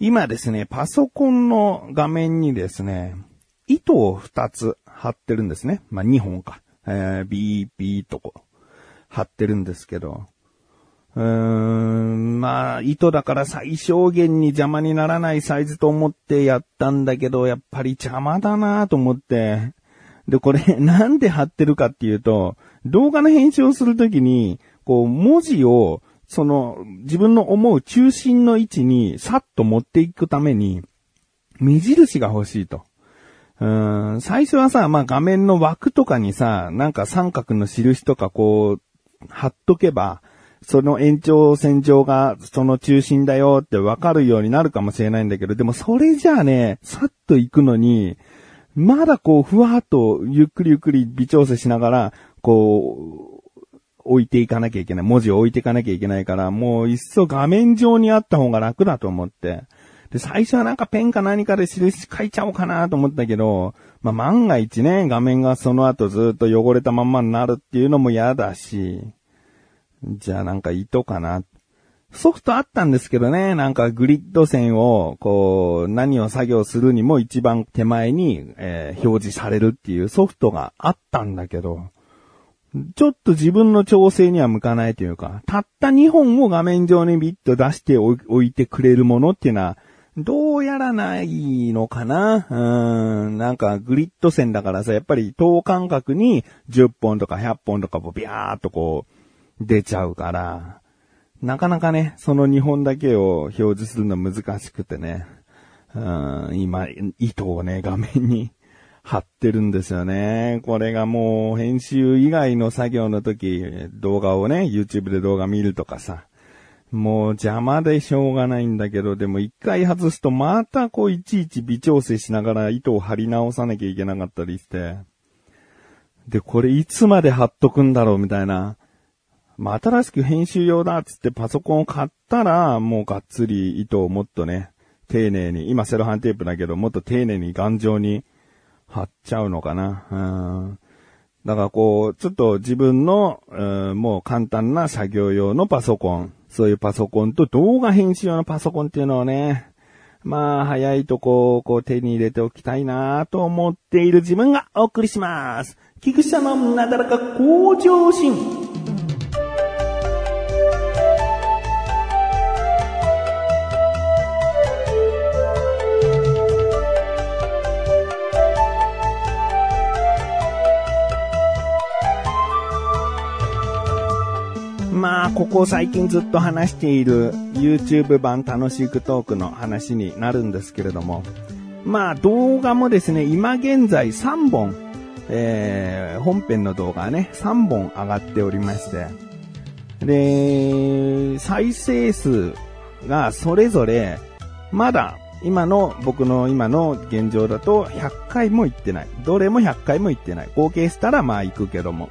今ですね、パソコンの画面にですね、糸を2つ貼ってるんですね。まあ、2本か。えー、ビービーとこ、貼ってるんですけど、うーん、まあ、糸だから最小限に邪魔にならないサイズと思ってやったんだけど、やっぱり邪魔だなと思って。で、これ、なんで貼ってるかっていうと、動画の編集をするときに、こう、文字を、その、自分の思う中心の位置に、さっと持っていくために、目印が欲しいと。うん、最初はさ、まあ、画面の枠とかにさ、なんか三角の印とかこう、貼っとけば、その延長線上がその中心だよってわかるようになるかもしれないんだけど、でもそれじゃあね、さっと行くのに、まだこう、ふわっとゆっくりゆっくり微調整しながら、こう、置いていかなきゃいけない。文字を置いていかなきゃいけないから、もういっそ画面上にあった方が楽だと思って。で、最初はなんかペンか何かで印書いちゃおうかなと思ったけど、まあ、万が一ね、画面がその後ずっと汚れたまんまになるっていうのも嫌だし、じゃあなんか糸かな。ソフトあったんですけどね、なんかグリッド線を、こう、何を作業するにも一番手前に、えー、表示されるっていうソフトがあったんだけど、ちょっと自分の調整には向かないというか、たった2本を画面上にビッと出しておいてくれるものっていうのは、どうやらないのかな？うん、なんかグリッド線だからさ、やっぱり等間隔に10本とか100本とかビャーっとこう、出ちゃうから、なかなかね、その2本だけを表示するの難しくてね、うん、今、糸をね、画面に。貼ってるんですよね。これがもう編集以外の作業の時、動画をね、YouTube で動画見るとかさ、もう邪魔でしょうがないんだけど、でも一回外すとまたこういちいち微調整しながら糸を貼り直さなきゃいけなかったりして、で、これいつまで貼っとくんだろうみたいな。まあ、新しく編集用だっつってパソコンを買ったら、もうがっつり糸をもっとね、丁寧に、今セロハンテープだけど、もっと丁寧に頑丈に張っちゃうのかな。うん。だからこう、ちょっと自分の、うん、もう簡単な作業用のパソコン、そういうパソコンと動画編集用のパソコンっていうのをね、まあ、早いとこ、こう手に入れておきたいなと思っている自分がお送りします。菊池さんのなだらか向上心。まあ、ここ最近ずっと話している YouTube 版楽しくトークの話になるんですけれども、まあ動画もですね、今現在3本、えー、本編の動画ね、3本上がっておりまして、で、再生数がそれぞれ、まだ今の、僕の今の現状だと100回も行ってない。どれも100回も行ってない。合計したらまあ行くけども。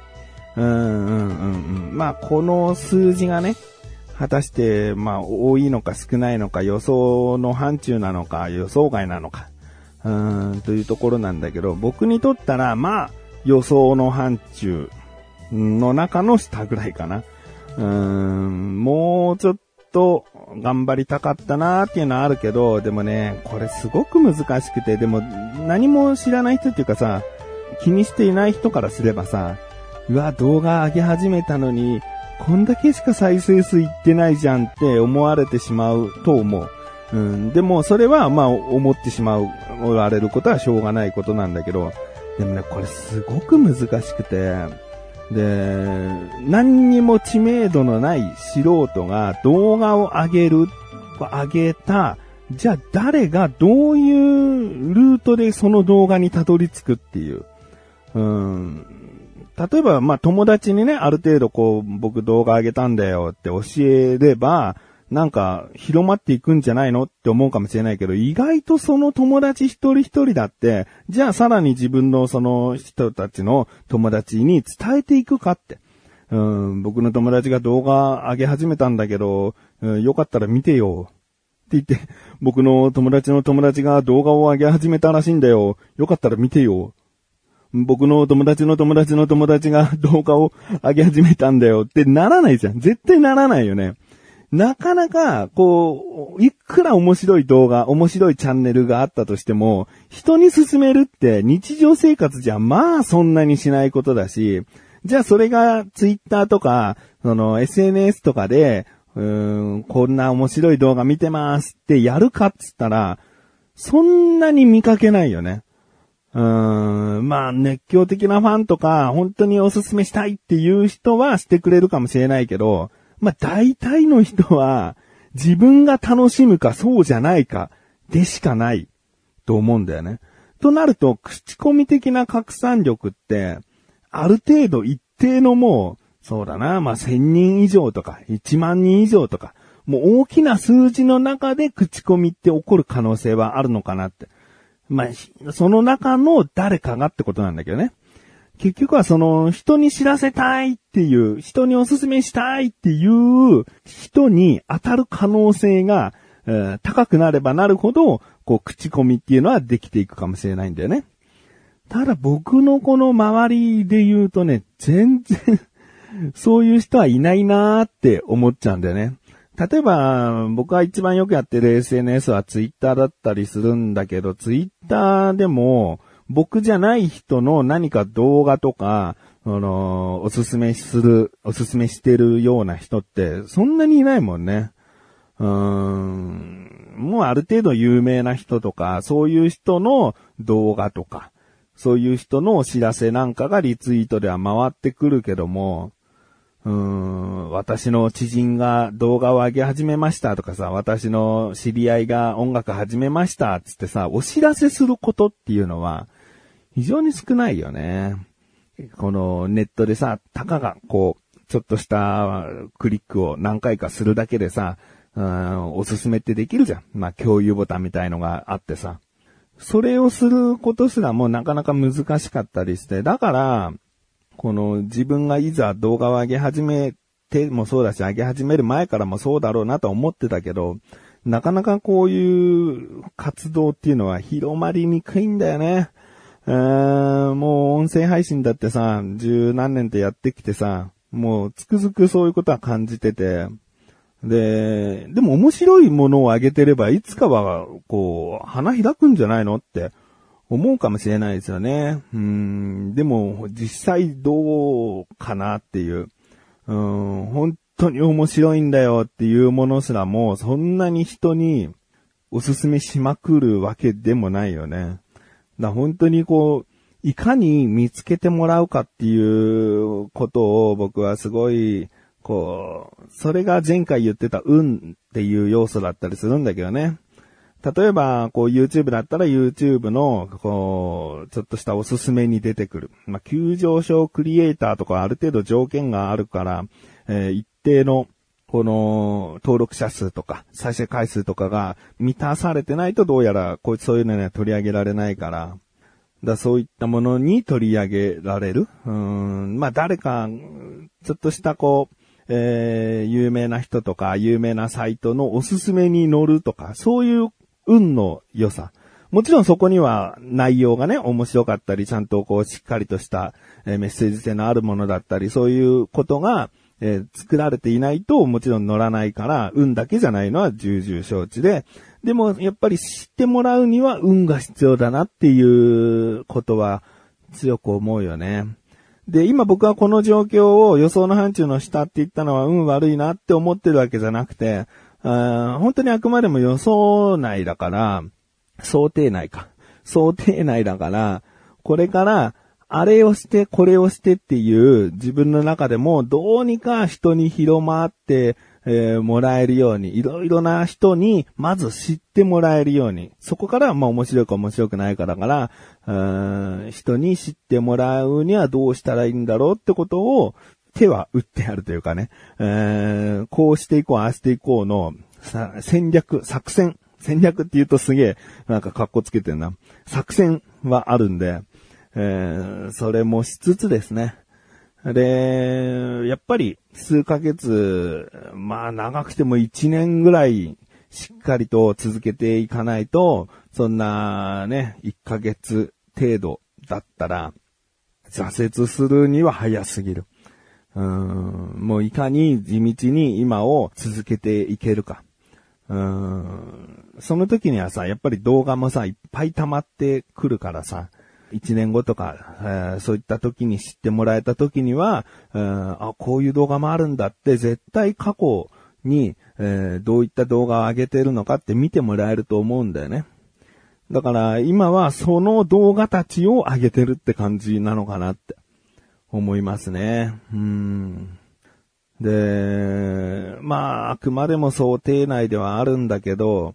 うんうんうんうん。まあ、この数字がね、果たして、まあ、多いのか少ないのか、予想の範疇なのか、予想外なのか、うん、というところなんだけど、僕にとったら、まあ、予想の範疇の中の下ぐらいかな。うん、もうちょっと頑張りたかったなーっていうのはあるけど、でもね、これすごく難しくて、でも何も知らない人っていうかさ、気にしていない人からすればさ、うわ、動画上げ始めたのに、こんだけしか再生数いってないじゃんって思われてしまうと思う。うん、でも、それは、まあ、思ってしまう、思われることはしょうがないことなんだけど、でもね、これすごく難しくて、で、何にも知名度のない素人が動画を上げる、上げた、じゃあ誰がどういうルートでその動画にたどり着くっていう。うん、例えば、まあ、友達にね、ある程度こう、僕動画上げたんだよって教えれば、なんか、広まっていくんじゃないの？って思うかもしれないけど、意外とその友達一人一人だって、じゃあさらに自分のその人たちの友達に伝えていくかって。うん、僕の友達が動画上げ始めたんだけど、うん、よかったら見てよ。って言って、僕の友達の友達が動画を上げ始めたらしいんだよ。よかったら見てよ。僕の友達の友達の友達が 動画を上げ始めたんだよってならないじゃん。絶対ならないよね。なかなか、こう、いくら面白い動画、面白いチャンネルがあったとしても、人に勧めるって日常生活じゃまあそんなにしないことだし、じゃあそれがツイッターとか、その SNS とかで、うーん、こんな面白い動画見てますってやるかっつったら、そんなに見かけないよね。うーん、まあ熱狂的なファンとか、本当におすすめしたいっていう人はしてくれるかもしれないけど、まあ大体の人は、自分が楽しむかそうじゃないかでしかないと思うんだよね。となると、口コミ的な拡散力って、ある程度一定のもう、そうだな、まあ、1000人以上とか、1万人以上とか、もう大きな数字の中で口コミって起こる可能性はあるのかなって。まあ、その中の誰かがってことなんだけどね。結局はその人に知らせたいっていう、人におすすめしたいっていう人に当たる可能性が、えー、高くなればなるほど、こう、口コミっていうのはできていくかもしれないんだよね。ただ僕のこの周りで言うとね、全然そういう人はいないなーって思っちゃうんだよね。例えば、僕が一番よくやってる SNS はツイッターだったりするんだけど、ツイッターでも、僕じゃない人の何か動画とか、あの、おすすめする、おすすめしてるような人って、そんなにいないもんね。うーん、もうある程度有名な人とか、そういう人の動画とか、そういう人のお知らせなんかがリツイートでは回ってくるけども、うん、私の知人が動画を上げ始めましたとかさ、私の知り合いが音楽始めましたつってさ、お知らせすることっていうのは、非常に少ないよね。このネットでさ、たかがこう、ちょっとしたクリックを何回かするだけでさ、うん、おすすめってできるじゃん。まあ、共有ボタンみたいのがあってさ。それをすることすらもなかなか難しかったりして、だから、この自分がいざ動画を上げ始めてもそうだし、上げ始める前からもそうだろうなと思ってたけど、なかなかこういう活動っていうのは広まりにくいんだよね。えー、もう音声配信だってさ、十何年ってやってきてさ、もうつくづくそういうことは感じてて、で、でも面白いものをあげてれば、いつかは、こう、花開くんじゃないのって思うかもしれないですよね。うん、でも、実際どうかなっていう。うん、本当に面白いんだよっていうものすらも、そんなに人におすすめしまくるわけでもないよね。だ本当にこう、いかに見つけてもらうかっていうことを僕はすごいこう、それが前回言ってた運っていう要素だったりするんだけどね。例えば、こう YouTube だったら YouTube の、こう、ちょっとしたおすすめに出てくる。まあ、急上昇クリエイターとかある程度条件があるから、えー、一定の、この、登録者数とか、再生回数とかが満たされてないとどうやら、こうそういうのには取り上げられないから、だそういったものに取り上げられる。うん、まあ、誰か、ちょっとしたこう、えー、有名な人とか、有名なサイトのおすすめに乗るとか、そういう運の良さ。もちろんそこには内容がね、面白かったり、ちゃんとこう、しっかりとした、え、メッセージ性のあるものだったり、そういうことが、えー、作られていないともちろん乗らないから、運だけじゃないのは重々承知で、でもやっぱり知ってもらうには運が必要だなっていうことは強く思うよね。で、今僕はこの状況を予想の範疇の下って言ったのは運悪いなって思ってるわけじゃなくて、本当にあくまでも予想内だから、想定内か。想定内だから、これから、あれをして、これをしてっていう自分の中でもどうにか人に広まって、えー、もらえるように、いろいろな人に、まず知ってもらえるように、そこからまあ面白いか面白くないかだから、人に知ってもらうにはどうしたらいいんだろうってことを、手は打ってあるというかね、えー、こうしていこう、ああしていこうの、戦略、作戦、戦略って言うとすげえ、なんか格好つけてるな。作戦はあるんで、えー、それもしつつですね。で、やっぱり数ヶ月、まあ長くても1年ぐらいしっかりと続けていかないと、そんなね、1ヶ月程度だったら、挫折するには早すぎる。うん、もういかに地道に今を続けていけるか。うん、その時にはさ、やっぱり動画もさ、いっぱい溜まってくるからさ、一年後とか、えそういった時に知ってもらえた時には、うんあ、こういう動画もあるんだって、絶対過去に、えどういった動画を上げてるのかって見てもらえると思うんだよね。だから今はその動画たちを上げてるって感じなのかなって思いますね。うん。で、まあ、あくまでも想定内ではあるんだけど、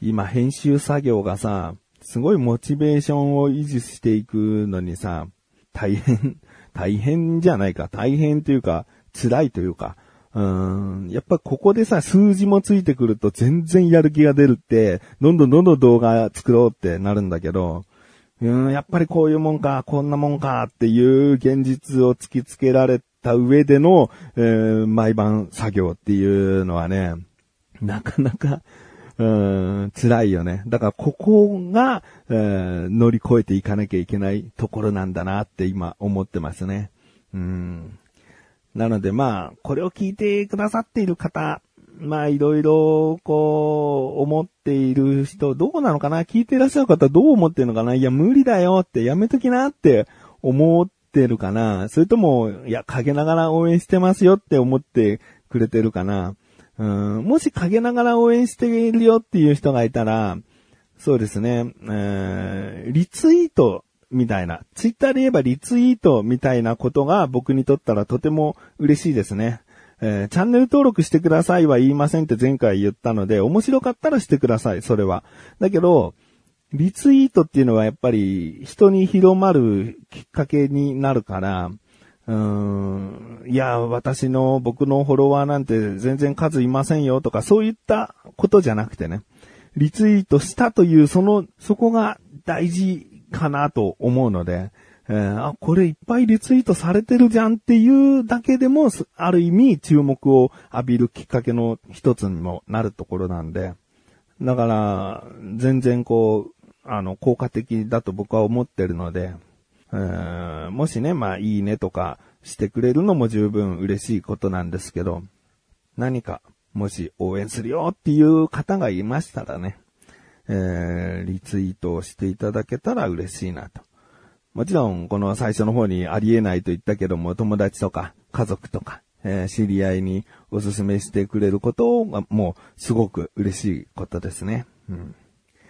今編集作業がさ、すごいモチベーションを維持していくのにさ、大変、大変じゃないか、大変というか、辛いというか、うーん、やっぱここでさ、数字もついてくると全然やる気が出るって、どんどんどんどん動画作ろうってなるんだけど、うん、やっぱりこういうもんか、こんなもんかっていう現実を突きつけられた上での、えー毎晩作業っていうのはね、なかなか、うん、辛いよね。だからここが、えー乗り越えていかなきゃいけないところなんだなって今思ってますね。うん。なのでまあ、これを聞いてくださっている方、まあいろいろ、こう、思っている人、どうなのかな聞いていらっしゃる方どう思ってるのかないや、無理だよって、やめときなって思ってるかな。それとも、いや、陰ながら応援してますよって思ってくれてるかな。うん、もし陰ながら応援しているよっていう人がいたら、そうですね、えーリツイートみたいな、ツイッターで言えばリツイートみたいなことが僕にとったらとても嬉しいですね。えーチャンネル登録してくださいは言いませんって前回言ったので、面白かったらしてください、それは。だけど、リツイートっていうのはやっぱり人に広まるきっかけになるから、うーん、いや、私の僕のフォロワーなんて全然数いませんよとか、そういったことじゃなくてね、リツイートしたという、その、そこが大事かなと思うので、えーあ、これいっぱいリツイートされてるじゃんっていうだけでも、ある意味注目を浴びるきっかけの一つにもなるところなんで、だから、全然こう、あの、効果的だと僕は思ってるので、えーもしね、まあ、いいねとかしてくれるのも十分嬉しいことなんですけど、何か、もし応援するよっていう方がいましたらね、えーリツイートをしていただけたら嬉しいなと。もちろん、この最初の方にありえないと言ったけども、友達とか家族とか、えー知り合いにおすすめしてくれることがもうすごく嬉しいことですね。うん。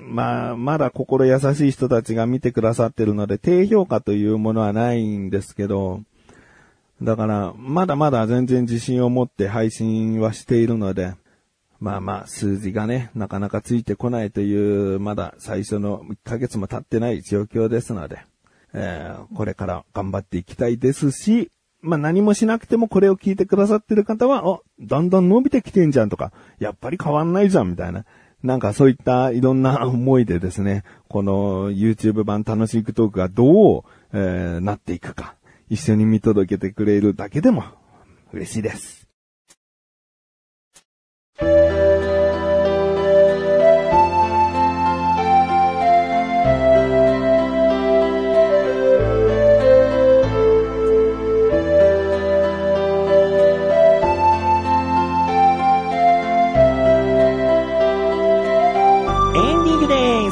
まあ、まだ心優しい人たちが見てくださってるので、低評価というものはないんですけど、だから、まだまだ全然自信を持って配信はしているので、まあまあ、数字がね、なかなかついてこないという、まだ最初の1ヶ月も経ってない状況ですので、えーこれから頑張っていきたいですし、まあ何もしなくてもこれを聞いてくださってる方は、お、だんだん伸びてきてんじゃんとか、やっぱり変わんないじゃんみたいな。なんかそういったいろんな思いでですね、この YouTube 版楽しいクトークがどう、えーなっていくか、一緒に見届けてくれるだけでも嬉しいです。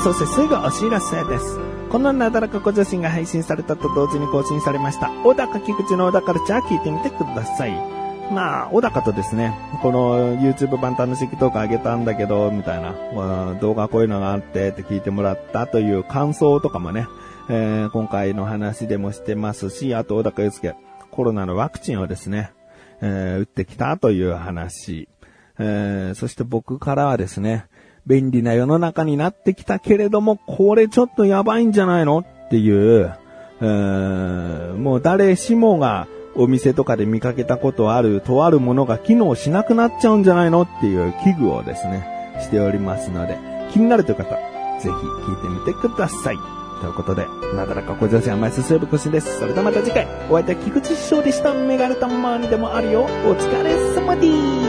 そしてすぐお知らせです。このなだらかご女子が配信されたと同時に更新されました、小高菊池の小高カルチャー聞いてみてください。まあ、小高とですね、この YouTube 版楽しき動画上げたんだけど、みたいな、まあ動画こういうのがあってって聞いてもらったという感想とかもね、えー今回の話でもしてますし、あと小高祐介、コロナのワクチンをですね、えー打ってきたという話、えーそして僕からはですね、便利な世の中になってきたけれども、これちょっとやばいんじゃないの？っていう、えーもう誰しもがお店とかで見かけたことあるとあるものが機能しなくなっちゃうんじゃないの？っていう危惧をですね、しておりますので、気になるという方、ぜひ聞いてみてください。ということで、なだらか小女子甘いすすぶこしです。それではまた次回、お会いいたい菊池師匠でした。メガネたまにでもあるよ。お疲れ様です。